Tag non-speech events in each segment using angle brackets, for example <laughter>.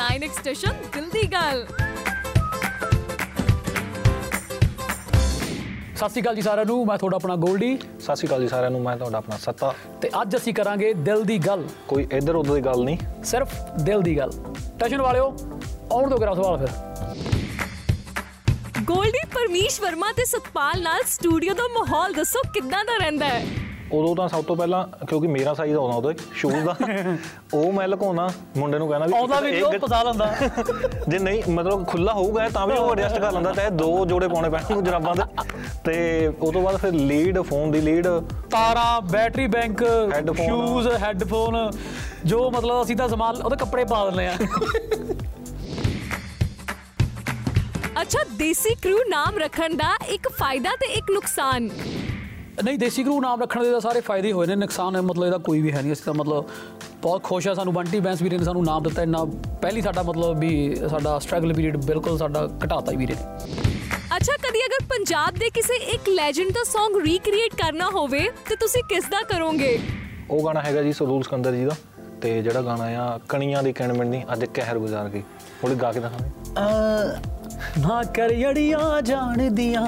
9x station ਦਿਲ ਦੀ ਗੱਲ ਸਤਿ ਸ਼੍ਰੀ ਅਕਾਲ ਜੀ ਸਾਰਿਆਂ ਨੂੰ ਮੈਂ ਤੁਹਾਡਾ ਆਪਣਾ ਗੋਲਡੀ ਸਤਿ ਸ਼੍ਰੀ ਅਕਾਲ ਜੀ ਸਾਰਿਆਂ ਨੂੰ ਮੈਂ ਤੁਹਾਡਾ ਆਪਣਾ ਸੱਤਾ ਤੇ ਅੱਜ ਅਸੀਂ ਕਰਾਂਗੇ ਦਿਲ ਦੀ ਗੱਲ ਕੋਈ ਇੱਧਰ ਉੱਧਰ ਦੀ ਗੱਲ ਨਹੀਂ ਸਿਰਫ ਦਿਲ ਦੀ ਗੱਲ ਟੈਸ਼ਨ ਵਾਲਿਓ ਆਉਣ ਦੋ ਕਰਾ ਸਵਾਲ ਫਿਰ। ਗੋਲਡੀ ਪਰਮੀਸ਼ ਵਰਮਾ ਤੇ ਸਤਪਾਲ ਨਾਲ ਸਟੂਡੀਓ ਦਾ ਮਾਹੌਲ ਦੱਸੋ ਕਿੱਦਾਂ ਦਾ ਰਹਿੰਦਾ ਹੈ ਉਦੋਂ ਤਾਂ ਸਭ ਤੋਂ ਪਹਿਲਾਂ ਕਿਉਂਕਿ ਮੇਰਾ ਸਾਈਜ਼ ਆਉਂਦਾ ਉਹਦੇ ਸ਼ੂਜ਼ ਦਾ <laughs> ਉਹ ਮੈਂ ਲੁਕਾਉਣਾ ਮੁੰਡੇ ਨੂੰ ਕਹਿਣਾ ਵੀ ਆਉਂਦਾ ਵੀ ਉਹ ਪਸਾ ਲੈਂਦਾ। ਜੇ ਨਹੀਂ ਮਤਲਬ ਖੁੱਲਾ ਹੋਊਗਾ ਤਾਂ ਵੀ ਉਹ ਐਡਜਸਟ ਕਰ ਲੈਂਦਾ ਚਾਹੇ ਦੋ ਜੋੜੇ ਪਾਉਣੇ ਪੈਣ ਨੂੰ ਜਰਾਬਾਂ ਦੇ। ਤੇ ਉਹ ਤੋਂ ਬਾਅਦ ਫਿਰ ਲੀਡ ਫੋਨ ਦੀ ਲੀਡ ਤਾਰਾਂ ਬੈਟਰੀ ਬੈਂਕ। ਸ਼ੂਜ਼ ਹੈੱਡਫੋਨ ਜੋ ਮਤਲਬ ਅਸੀਂ ਤਾਂ ਸਮਾਨ ਉਹਦੇ ਕੱਪੜੇ ਪਾ ਦਿੰਦੇ ਆ ਅੱਛਾ ਦੇਸੀ ਕਰੂ ਨਾਮ ਰੱਖਣ ਦਾ ਇੱਕ ਫਾਇਦਾ ਤੇ ਇੱਕ ਨੁਕਸਾਨ। ਨਹੀਂ ਦੇਸੀ ਗਰੂ ਨਾਮ ਰੱਖਣ ਦੇ ਤਾਂ ਸਾਰੇ ਫਾਇਦੇ ਹੋਏ ਨੇ ਨੁਕਸਾਨ ਹੈ ਮਤਲਬ ਇਹਦਾ ਕੋਈ ਵੀ ਹੈ ਨਹੀਂ ਅਸੀਂ ਤਾਂ ਮਤਲਬ ਬਹੁਤ ਖੁਸ਼ ਆ ਸਾਨੂੰ ਬੰਟੀ ਬੈਂਸ ਵੀਰੇ ਨੇ ਸਾਨੂੰ ਨਾਮ ਦਿੱਤਾ ਇੰਨਾ ਪਹਿਲੀ ਸਾਡਾ ਮਤਲਬ ਵੀ ਸਾਡਾ ਸਟਰਗਲ ਪੀਰੀਅਡ ਬਿਲਕੁਲ ਸਾਡਾ ਘਟਾਤਾ ਹੀ ਵੀਰੇ। ਨੇ ਅੱਛਾ ਕਦੀ ਅਗਰ ਪੰਜਾਬ ਦੇ ਕਿਸੇ ਇੱਕ ਲੈਜੈਂਡ ਦਾ Song ਰੀਕ੍ਰੀਏਟ ਕਰਨਾ ਹੋਵੇ ਤੇ ਤੁਸੀਂ ਕਿਸ ਦਾ ਕਰੋਗੇ? ਉਹ ਗਾਣਾ ਹੈਗਾ ਜੀ ਸਰੂਲ ਸਕੰਦਰ ਜੀ ਦਾ। ਤੇ ਜਿਹੜਾ ਗਾਣਾ ਆ ਕਣੀਆਂ ਦੀ ਕਿਣ ਮਿੰਨੀ ਅੱਜ ਕਹਿਰ ਗੁਜ਼ਾਰ ਗਈ। ਥੋੜੀ ਗਾ ਕੇ ਦਿਖਾਵੇਂ। ਨਾ ਕਰ ਯੜੀਆਂ ਜਾਣਦੀਆਂ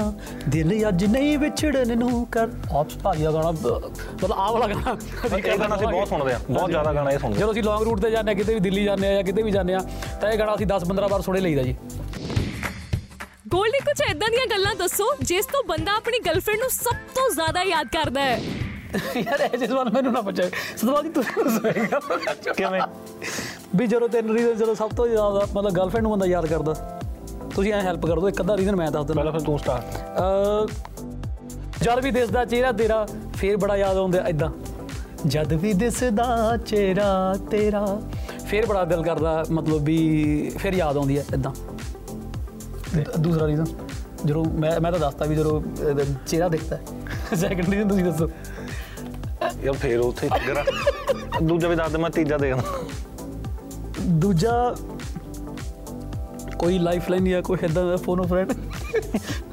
ਦਿਲ ਅੱਜ ਨਹੀਂ ਵਿਛੜਨ ਨੂੰ ਕਰ। ਆਪਸ ਦਾ ਗਾਣਾ ਮਤਲਬ ਆਹ ਵਾਲਾ ਗਾਣਾ। ਇਹ ਗਾਣਾ ਅਸੀਂ ਬਹੁਤ ਸੁਣਦੇ ਆ ਬਹੁਤ ਜ਼ਿਆਦਾ ਗਾਣਾ ਇਹ ਸੁਣਦੇ ਜਦੋਂ ਅਸੀਂ ਲੌਂਗ ਰੂਟ ਤੇ ਜਾਂਦੇ ਆ ਕਿਤੇ ਵੀ ਦਿੱਲੀ ਜਾਂਦੇ ਆ ਜਾਂ ਕਿਤੇ ਵੀ ਜਾਂਦੇ ਆ ਤਾਂ ਇਹ ਗਾਣਾ ਅਸੀਂ 10-15 ਵਾਰ ਸੁਣੇ ਲਈਦਾ ਜੀ। ਗੋਲਡੀ ਕੁਝ ਇਦਾਂ ਦੀਆਂ ਗੱਲਾਂ ਦੱਸੋ ਜਿਸ ਤੋਂ ਬੰਦਾ ਆਪਣੀ ਗਰਲਫ੍ਰੈਂਡ ਨੂੰ ਸਭ ਤੋਂ ਜ਼ਿਆਦਾ ਯਾਦ ਕਰਦਾ ਹੈ। <laughs> ਯਾਰ ਇਹ ਜਿਸ ਵਾਰ ਮੈਨੂੰ ਨਾ ਪੁੱਛੇ। ਸਤਵਾਲ ਜੀ ਤੁਸੀਂ ਦੱਸੋਗਾ ਕਿਵੇਂ? ਵੀ ਜਦੋਂ ਤਿੰਨ ਰੀਜ਼ਨ ਜਦੋਂ ਸਭ ਤੋਂ ਜ਼ਿਆਦਾ ਮਤਲਬ ਗਰਲਫ੍ਰੈਂਡ ਨੂੰ ਬੰਦਾ ਯਾਦ ਕਰਦਾ ਤੁਸੀਂ ਐ ਹੈਲਪ ਕਰ ਦਿਓ ਇੱਕ ਅੱਧਾ ਰੀਜ਼ਨ ਮੈਂ ਦੱਸ ਦਿੰਦਾ। ਪਹਿਲਾਂ ਫਿਰ ਤੂੰ ਸਟਾਰਟ ਅ ਜਦ ਵੀ ਦਿਸਦਾ ਚਿਹਰਾ ਤੇਰਾ ਫੇਰ ਬੜਾ ਯਾਦ ਆਉਂਦਾ ਐਦਾਂ ਜਦ ਵੀ ਦਿਸਦਾ ਚਿਹਰਾ ਤੇਰਾ ਫੇਰ ਬੜਾ ਦਿਲ ਕਰਦਾ ਮਤਲਬ ਵੀ ਫੇਰ ਯਾਦ ਆਉਂਦੀ ਹੈ ਐਦਾਂ ਦੂਸਰਾ ਰੀਜ਼ਨ ਜਦੋਂ ਮੈਂ ਮੈਂ ਤਾਂ ਦੱਸਤਾ ਵੀ ਜਦੋਂ ਚਿਹਰਾ ਦਿਖਦਾ ਸੈਕੰਡ ਰੀਜ਼ਨ ਤੁਸੀਂ ਦੱਸੋ। ਯਾਰ ਫੇਰ ਉੱਥੇ ਗਰਾ ਦੂਜਾ ਵੀ ਦੱਸ ਦੇ ਮੈਂ ਤੀਜਾ ਦੇ ਦਿੰਦਾ ਦੂਜਾ ਕੋਈ ਲਾਈਫ ਲਾਈਨ ਜਾਂ ਕੋਈ ਇਦਾਂ ਦਾ ਫੋਨ ਫਰੈਂਡ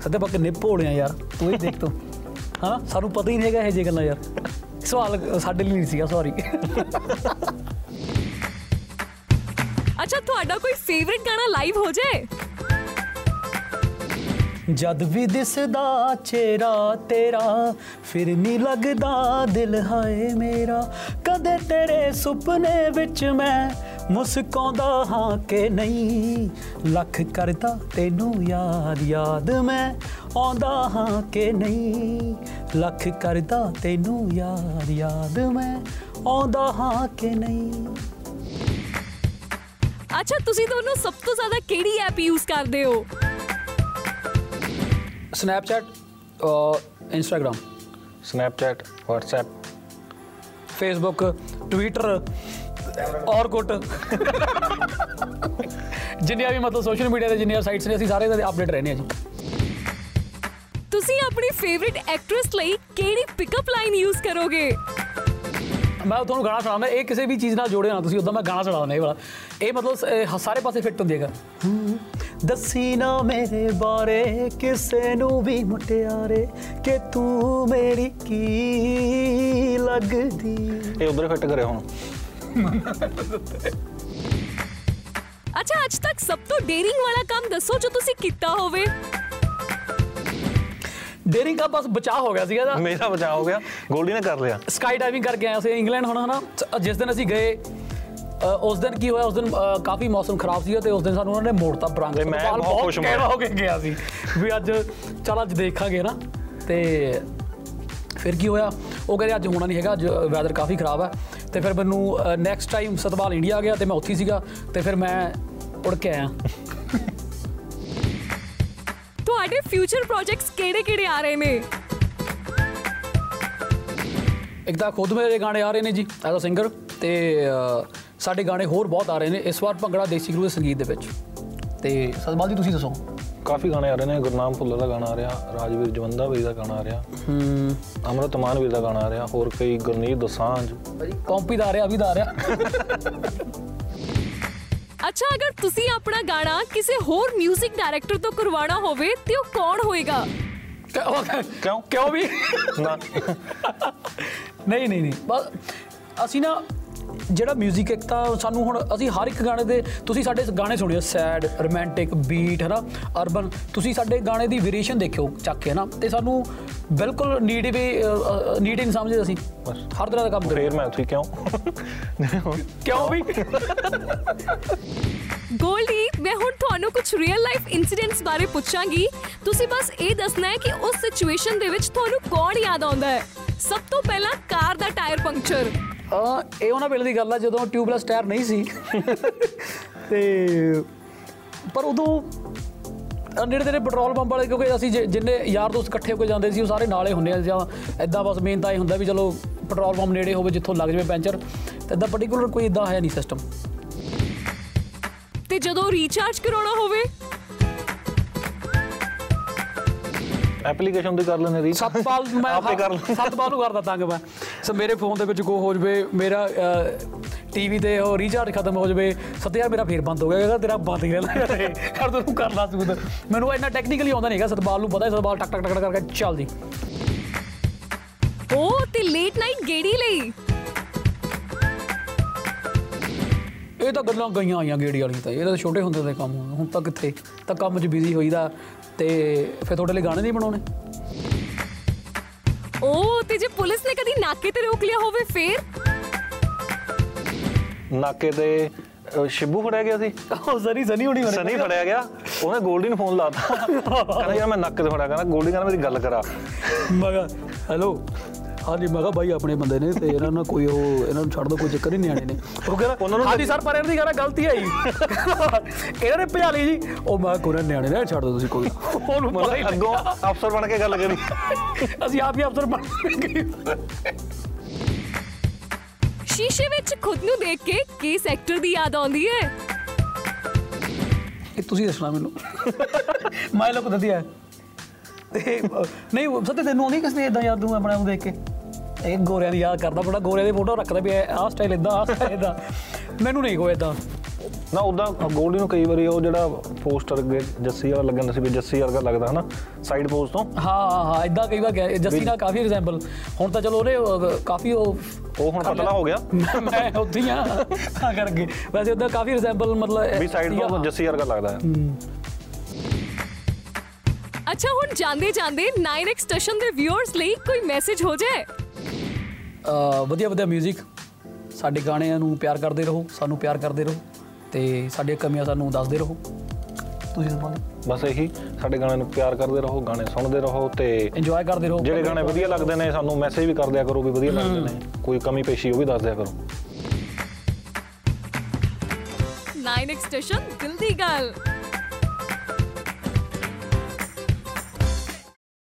ਸੱਦੇ ਪੱਕ ਨੇ ਭੋਲਿਆ ਯਾਰ ਤੂੰ ਹੀ ਦੇਖ ਤੂੰ। ਹਾਂ ਸਾਨੂੰ ਪਤਾ ਹੀ ਨਹੀਂ ਹੈਗਾ ਇਹ ਜੇ ਗੱਲਾਂ ਯਾਰ। ਸਵਾਲ ਸਾਡੇ ਲਈ ਨਹੀਂ ਸੀਗਾ ਸੌਰੀ ਅੱਛਾ ਤੁਹਾਡਾ ਕੋਈ ਫੇਵਰਿਟ ਗਾਣਾ ਲਾਈਵ ਹੋ ਜਾਏ? ਜਦ ਵੀ ਦਿਸਦਾ ਚਿਹਰਾ ਤੇਰਾ, ਫਿਰ ਨਹੀਂ ਲੱਗਦਾ ਦਿਲ ਹਾਏ ਮੇਰਾ। ਕਦੇ ਤੇਰੇ ਸੁਪਨੇ ਵਿੱਚ ਮੈਂ ਮੁਸਕਾਉਂਦਾ ਹਾਂ ਕਿ ਨਹੀਂ? ਲੱਖ ਕਰਦਾ ਤੈਨੂੰ ਯਾਦ ਯਾਦ ਮੈਂ ਆਉਂਦਾ ਹਾਂ ਕਿ ਨਹੀਂ? ਲੱਖ ਕਰਦਾ ਤੈਨੂੰ ਯਾਦ ਯਾਦ ਮੈਂ ਆਉਂਦਾ ਹਾਂ ਕਿ ਨਹੀਂ? ਅੱਛਾ, ਤੁਸੀਂ ਦੋਨੋਂ ਸਭ ਤੋਂ ਜ਼ਿਆਦਾ ਕਿਹੜੀ ਐਪ ਯੂਜ਼ ਕਰਦੇ ਹੋ? Snapchat Instagram Snapchat WhatsApp. Facebook Twitter Orkut ਜਿੰਨੀਆਂ ਵੀ ਮਤਲਬ ਸੋਸ਼ਲ ਮੀਡੀਆ ਤੇ ਜਿੰਨੀਆਂ ਸਾਈਟਸ ਨੇ ਅਸੀਂ ਸਾਰੇ ਦੇ ਅਪਡੇਟ ਰਹਿੰਦੇ ਆ ਜੀ ਤੁਸੀਂ ਆਪਣੀ ਫੇਵਰਿਟ ਐਕਟ੍ਰੈਸ ਲਈ ਕਿਹੜੀ ਪਿਕਅਪ ਲਾਈਨ ਯੂਜ਼ ਕਰੋਗੇ ਮੈਂ ਤੁਹਾਨੂੰ ਗਾਣਾ ਸੁਣਾਉਂਦਾ ਇਹ ਕਿਸੇ ਵੀ ਚੀਜ਼ ਨਾਲ ਜੋੜਿਓ ਨਾ ਤੁਸੀਂ ਉਦੋਂ ਮੈਂ ਗਾਣਾ ਸੁਣਾਉਂਦਾ ਇਹ ਵਾਲਾ ਇਹ ਮਤਲਬ ਸਾਰੇ ਪਾਸੇ ਫਿੱਟ ਹੁੰਦੀ ਹੈਗਾ। ਦੱਸੀ ਨਾ ਮੇਰੇ ਬਾਰੇ ਕਿਸੇ ਨੂੰ ਵੀ ਮੁਟਿਆਰੇ ਕਿ ਤੂੰ ਮੇਰੀ ਕੀ ਲੱਗਦੀ? ਇਹ ਉਧਰ ਫਿੱਟ ਕਰਿਆ ਹੁਣ। ਅੱਛਾ ਅੱਜ ਤੱਕ ਸਭ ਤੋਂ ਡੇਰਿੰਗ ਵਾਲਾ ਕੰਮ ਦੱਸੋ ਜੋ ਤੁਸੀਂ ਕੀਤਾ ਹੋਵੇ। ਡੇਰਿੰਗ ਦਾ ਬਸ ਬਚਾਅ ਹੋ ਗਿਆ ਸੀਗਾ ਇਹਦਾ। ਮੇਰਾ ਬਚਾਅ ਹੋ ਗਿਆ। ਗੋਲਡੀ ਨੇ ਕਰ ਲਿਆ। ਸਕਾਈ ਡਾਈਵਿੰਗ ਕਰਕੇ ਆਏ ਸੀ ਇੰਗਲੈਂਡ ਹੁਣ ਹਨਾ? ਜਿਸ ਦਿਨ ਅਸੀਂ ਗਏ ਉਸ ਦਿਨ ਕੀ ਹੋਇਆ? ਉਸ ਦਿਨ ਕਾਫੀ ਮੌਸਮ ਖਰਾਬ ਸੀਗਾ ਤੇ ਉਸ ਦਿਨ ਸਾਨੂੰ ਉਹਨਾਂ ਨੇ ਮੋੜਤਾ ਬਰੰਗ ਤੇ ਮੈਂ ਬਹੁਤ ਖੁਸ਼। ਹੋ ਕੇ ਗਿਆ ਸੀ ਵੀ ਅੱਜ ਚੱਲ ਅੱਜ ਦੇਖਾਂਗੇ ਨਾ। ਤੇ ਫਿਰ ਕੀ ਹੋਇਆ? ਉਹ ਕਹਿੰਦੇ ਅੱਜ ਹੋਣਾ ਨਹੀਂ ਹੈਗਾ ਅੱਜ ਵੈਦਰ ਕਾਫੀ ਖਰਾਬ ਹੈ। ਤੇ ਫਿਰ ਮੈਨੂੰ ਨੈਕਸਟ ਟਾਈਮ ਸਤਪਾਲ ਇੰਡੀਆ ਆ ਗਿਆ ਤੇ ਮੈਂ ਉੱਥੇ ਸੀਗਾ। ਤੇ ਫਿਰ ਮੈਂ ਉੜ ਕੇ ਆਇਆ। ਤੁਹਾਡੇ ਫਿਊਚਰ ਪ੍ਰੋਜੈਕਟਸ ਕਿਹੜੇ-ਕਿਹੜੇ ਆ ਰਹੇ ਨੇ? ਇੱਕ ਤਾਂ ਖੁਦ ਮੇਰੇ ਗਾਣੇ ਆ ਰਹੇ ਨੇ ਜੀ ਐਜ਼ ਅ ਸਿੰਗਰ ਤੇ ਸਾਡੇ ਗਾਣੇ ਹੋਰ ਬਹੁਤ ਆ ਰਹੇ ਨੇ। ਇਸ ਵਾਰ ਭੰਗੜਾ ਦੇਸੀ ਗੁਰੂ ਦੇ ਸੰਗੀਤ ਦੇ ਵਿੱਚ। ਤੇ ਸਤਪਾਲ ਜੀ ਤੁਸੀਂ ਦੱਸੋ। ਕਾਫੀ ਗਾਣੇ ਆ ਰਹੇ ਨੇ। ਗੁਰਨਾਮ ਭੁੱਲਰ ਦਾ ਗਾਣਾ ਆ ਰਿਹਾ ਰਾਜਵੀਰ ਜਵੰਦਾ ਵੀਰ ਦਾ ਗਾਣਾ ਆ ਰਿਹਾ ਹੂੰ। ਅਮਰਤ ਮਾਨ ਵੀਰ ਦਾ ਗਾਣਾ ਆ ਰਿਹਾ ਹੋਰ ਕਈ ਗੁਰਨੀਤ ਦੋਸਾਂਝ। ਕੰਪੀ ਦਾ ਆ ਰਿਹਾ ਅਭੀ ਦਾ ਆ ਰਿਹਾ। ਅੱਛਾ ਅਗਰ ਤੁਸੀਂ ਆਪਣਾ ਗਾਣਾ ਕਿਸੇ ਹੋਰ 뮤직 ਡਾਇਰੈਕਟਰ ਤੋਂ ਕਰਵਾਉਣਾ ਹੋਵੇ ਤੇ ਉਹ ਕੌਣ ਹੋਏਗਾ? ਕਿਉਂ? ਕਿਉਂ ਵੀ? ਨਾ। ਨਹੀਂ ਨਹੀਂ ਨਹੀਂ। ਬਸ ਅਸੀਂ ਨਾ ਜਿਹੜਾ 뮤직 ਇੱਕ ਤਾਂ ਸਾਨੂੰ ਹੁਣ ਅਸੀਂ ਹਰ ਇੱਕ ਗਾਣੇ ਦੇ ਤੁਸੀਂ ਸਾਡੇ ਗਾਣੇ ਸੁਣਿਓ ਸੈਡ ਰੋਮਾਂਟਿਕ ਬੀਟ ਹੈ ਨਾ ਅਰਬਨ ਤੁਸੀਂ ਸਾਡੇ ਗਾਣੇ ਦੀ ਵੇਰੀਏਸ਼ਨ ਦੇਖਿਓ ਚੱਕ ਕੇ ਨਾ ਤੇ ਸਾਨੂੰ ਬਿਲਕੁਲ ਨੀਡ ਵੀ ਨੀਡ ਨਹੀਂ ਸਮਝਦੇ ਅਸੀਂ ਬਸ। ਹਰ ਤਰ੍ਹਾਂ ਦਾ ਕੰਮ ਕਰੀਏ। ਫੇਰ ਮੈਂ ਉੱਥੇ ਕਿਉਂ? ਕਿਉਂ ਵੀ? ਗੋਲਡੀ ਮੈਂ ਹੁਣ ਤੁਹਾਨੂੰ ਕੁਝ ਰੀਅਲ ਲਾਈਫ ਇਨਸੀਡੈਂਟਸ ਬਾਰੇ ਪੁੱਛਾਂਗੀ। ਤੁਸੀਂ ਬਸ ਇਹ ਦੱਸਣਾ ਹੈ ਕਿ ਉਸ ਸਿਚੁਏਸ਼ਨ ਦੇ ਵਿੱਚ ਤੁਹਾਨੂੰ ਕੌਣ ਯਾਦ ਆਉਂਦਾ ਹੈ? ਸਭ ਤੋਂ ਪਹਿਲਾਂ ਕਾਰ ਦਾ ਟਾਇਰ ਪੰਕਚਰ ਇਹ ਉਹਨਾਂ ਵੇਲੇ ਦੀ ਗੱਲ ਆ, ਜਦੋਂ ਟਿਊਬਲੈਸ ਟਾਇਰ ਨਹੀਂ ਸੀ। ਤੇ ਪਰ ਉਦੋਂ ਅਹ ਨੇੜੇ ਤੇੜੇ ਪੈਟਰੋਲ ਪੰਪ ਵਾਲੇ, ਕਿਉਂਕਿ ਅਸੀਂ ਜਿ- ਜਿੰਨੇ ਯਾਰ ਦੋਸਤ ਇਕੱਠੇ ਹੋ ਕੇ ਜਾਂਦੇ ਸੀ, ਉਹ ਸਾਰੇ ਨਾਲੇ ਹੁੰਦੇ ਆ, ਜਾਂ ਐਦਾਂ ਬਸ ਮੇਨ ਤਾਂ ਇਹ ਹੁੰਦਾ ਵੀ ਚਲੋ ਪੈਟਰੋਲ ਪੰਪ ਨੇੜੇ ਹੋਵੇ, ਜਿੱਥੋਂ ਲੱਗ ਜਾਵੇ ਪੈਂਚਰ, ਤੇ ਇਦਾਂ ਪਾਰਟਿਕੂਲਰ ਕੋਈ ਇਦਾਂ ਹੈ ਨਹੀਂ ਸਿਸਟਮ ਤੇ ਜਦੋਂ ਰੀਚਾਰਜ ਕਰਾਉਣਾ ਹੋਵੇ ਐਪਲੀਕੇਸ਼ਨ ਦੀ ਕਰ ਲੈਣੇ ਰੀ ਸਤਪਾਲ ਮੈਂ ਆਪੇ ਕਰ ਲੈ ਸਤਪਾਲ ਨੂੰ ਕਰਦਾ ਤੰਗ ਮੈਂ। ਸੋ ਮੇਰੇ ਫੋਨ ਦੇ ਵਿੱਚ ਕੋ ਹੋ ਜਵੇ ਮੇਰਾ ਟੀਵੀ ਤੇ ਉਹ ਰੀਚਾਰਜ ਖਤਮ ਹੋ ਜਵੇ ਸਤਿਆ ਮੇਰਾ ਫੇਰ ਬੰਦ ਹੋ ਗਿਆ ਕਹਿੰਦਾ ਤੇਰਾ ਬੰਦ ਹੀ ਰਹਿਣਾ ਕਰ ਦੋ ਤੂੰ ਕਰ ਲਾ ਸੂਦ ਮੈਨੂੰ ਇੰਨਾ ਟੈਕਨੀਕਲੀ ਆਉਂਦਾ ਨਹੀਂਗਾ ਸਤਪਾਲ ਨੂੰ ਪਤਾ ਹੈ ਸਤਪਾਲ ਟਕ ਟਕ ਟਕ ਟਕ ਕਰਕੇ ਚੱਲ ਜੀ। ਉਹ ਤੇ ਲੇਟ ਨਾਈਟ ਗੇੜੀ ਲਈ? ਇਹ ਤਾਂ ਗੱਲਾਂ ਗਈਆਂ ਆਈਆਂ ਗੇੜੀ ਵਾਲੀ ਤਾਂ ਇਹ ਤਾਂ ਛੋਟੇ ਹੁੰਦੇ ਦੇ ਕੰਮ ਹੁਣ ਤਾਂ ਕਿੱਥੇ? ਤਾਂ ਕੰਮ 'ਚ ਬਿਜ਼ੀ ਹੋਈਦਾ। ਤੇ ਫਿਰ ਤੁਹਾਡੇ ਲਈ ਗਾਣੇ ਨਹੀਂ ਬਣਾਉਣੇ? ਉਹ ਤੇ ਜੇ ਪੁਲਿਸ ਨੇ ਕਦੀ ਨਾਕੇ ਤੇ ਰੋਕ ਲਿਆ ਹੋਵੇ ਫੇਰ? ਨਾਕੇ ਤੇ ਸ਼ਿਬੂ ਫੜਿਆ ਗਿਆ ਸੀ। ਉਹ ਸਰੀ ਸਨੀ ਹੋਣੀ ਸਨੀ ਫੜਿਆ ਗਿਆ। ਉਹਨੇ ਗੋਲਡੀ ਨੂੰ ਫੋਨ ਲਾਤਾ ਕਹਿੰਦਾ ਯਾਰ ਮੈਂ ਨਾਕੇ ਤੇ ਫੜਿਆ ਕਹਿੰਦਾ ਗੋਲਡੀ ਕਹਿੰਦਾ ਮੇਰੀ ਗੱਲ ਕਰਾ। ਮੈਂ ਕਿਹਾ ਹੈਲੋ ਹਾਂਜੀ ਮੈਂ ਕਿਹਾ ਬਾਈ ਆਪਣੇ ਬੰਦੇ ਨੇ ਤੇ ਇਹਨਾਂ ਨਾਲ ਕੋਈ ਉਹ ਇਹਨਾਂ ਨੂੰ ਛੱਡ ਦੋ ਕੋਈ ਚੱਕਰ ਹੀ ਨਿਆਣੇ ਨੇ। ਉਹ ਕਹਿੰਦਾ ਉਹਨਾਂ ਨੂੰ ਹਾਂਜੀ ਸਰ ਪਰ ਇਹਨਾਂ ਦੀ ਗੱਲ ਗਲਤੀ ਆਈ ਇਹਨਾਂ ਨੇ ਭਜਾ ਲਈ ਜੀ। ਉਹ ਮੈਂ ਕੋਰੇ ਨਿਆਣੇ ਨੇ ਛੱਡ ਦੋ ਤੁਸੀਂ ਕੋਈ ਉਹਨੂੰ ਹੀ ਮਤਲਬ ਅੱਗੋਂ ਅਫਸਰ ਬਣ ਕੇ ਗੱਲ ਕਰੀ। ਅਸੀਂ ਆਪ ਹੀ ਅਫਸਰ ਬਣ ਗਏ ਸ਼ੀਸ਼ੇ ਵਿੱਚ ਖੁਦ ਨੂੰ ਦੇਖ ਕੇ ਕਿਸ ਐਕਟਰ ਦੀ ਯਾਦ ਆਉਂਦੀ ਹੈ? ਇਹ ਤੁਸੀਂ ਦੱਸਣਾ ਮੈਨੂੰ। ਮੈਂ ਲੋਕ ਦਦੀ ਤੇ ਅਹ, ਨਹੀਂ ਸੱਤੇ ਤੈਨੂੰ ਆਉਂਦੀ ਕਿਸ ਨੇ ਇਦਾਂ ਯਾਦ ਨੂੰ ਆਪਣੇ ਆਪ ਨੂੰ ਦੇਖ ਕੇ? ਇਹ ਗੋਰਿਆਂ ਦੀ ਯਾਦ ਕਰਦਾ ਬੜਾ ਗੋਰਿਆਂ ਦੀ ਫੋਟੋ ਰੱਖਦਾ ਵੀ ਆਹ ਸਟਾਈਲ ਇਦਾਂ ਆਹ ਸਟਾਈਲ ਇਦਾਂ ਮੈਨੂੰ ਨਹੀਂ ਕੋਈ ਇਦਾਂ ਨਾ ਉਦਾਂ ਗੋਲਡੀ ਨੂੰ ਕਈ ਵਾਰੀ ਉਹ ਜਿਹੜਾ ਪੋਸਟਰ ਅੱਗੇ ਜੱਸੀ ਵਾਲਾ ਲੱਗਣ ਸੀ ਵੀ ਜੱਸੀ ਵਰਗਾ ਲੱਗਦਾ ਹਨਾ? ਸਾਈਡ ਪੋਸਟ ਤੋਂ। ਹਾਂ ਹਾਂ ਹਾਂ ਇਦਾਂ ਕਈ ਵਾਰ ਗਿਆ ਜੱਸੀ ਨਾਲ ਕਾਫੀ ਰਿਜ਼ੈਂਬਲ ਹੁਣ ਤਾਂ ਚਲੋ ਉਹਨੇ ਕਾਫੀ ਉਹ ਉਹ ਹੁਣ ਪਤਲਾ ਹੋ ਗਿਆ। ਮੈਂ- ਉੱਥੇ ਹੀ ਆ ਤਾਂ ਕਰਕੇ। ਵੈਸੇ ਉਹਦਾ ਕਾਫੀ ਰਿਜ਼ੈਂਬਲ ਮਤਲਬ ਵੀ ਸਾਈਡ ਤੋਂ। ਜੱਸੀ ਵਰਗਾ ਲੱਗਦਾ ਹੈ। ਅੱਛਾ ਹੁਣ ਜਾਂਦੇ ਜਾਂਦੇ 9x ਸਟੇਸ਼ਨ ਦੇ ਵਿਊਅਰਸ ਲਈ ਕੋਈ ਮੈਸੇਜ ਹੋ ਜਾਏ? ਵਧੀਆ ਵਧੀਆ 뮤직 ਸਾਡੇ ਗਾਣਿਆਂ ਨੂੰ ਪਿਆਰ ਕਰਦੇ ਰਹੋ ਸਾਨੂੰ ਪਿਆਰ ਕਰਦੇ ਰਹੋ ਤੇ ਸਾਡੀਆਂ ਕਮੀਆਂ ਸਾਨੂੰ ਦੱਸਦੇ ਰਹੋ। ਤੁਸੀਂ ਸੁਣਾਓ ਬਸ ਇਹੀ ਸਾਡੇ ਗਾਣੇ ਨੂੰ ਪਿਆਰ ਕਰਦੇ ਰਹੋ ਗਾਣੇ ਸੁਣਦੇ ਰਹੋ ਤੇ ਇੰਜੋਏ ਕਰਦੇ ਰਹੋ। ਜਿਹੜੇ ਗਾਣੇ ਵਧੀਆ ਲੱਗਦੇ ਨੇ ਸਾਨੂੰ ਮੈਸੇਜ ਵੀ ਕਰ ਦਿਆ ਕਰੋ ਵੀ ਵਧੀਆ ਲੱਗਦੇ ਨੇ। ਕੋਈ ਕਮੀ ਪੇਸ਼ੀ ਉਹ ਵੀ ਦੱਸ ਦਿਆ ਕਰੋ। 9x ਸਟੇਸ਼ਨ ਦਿਲ ਦੀ ਗੱਲ।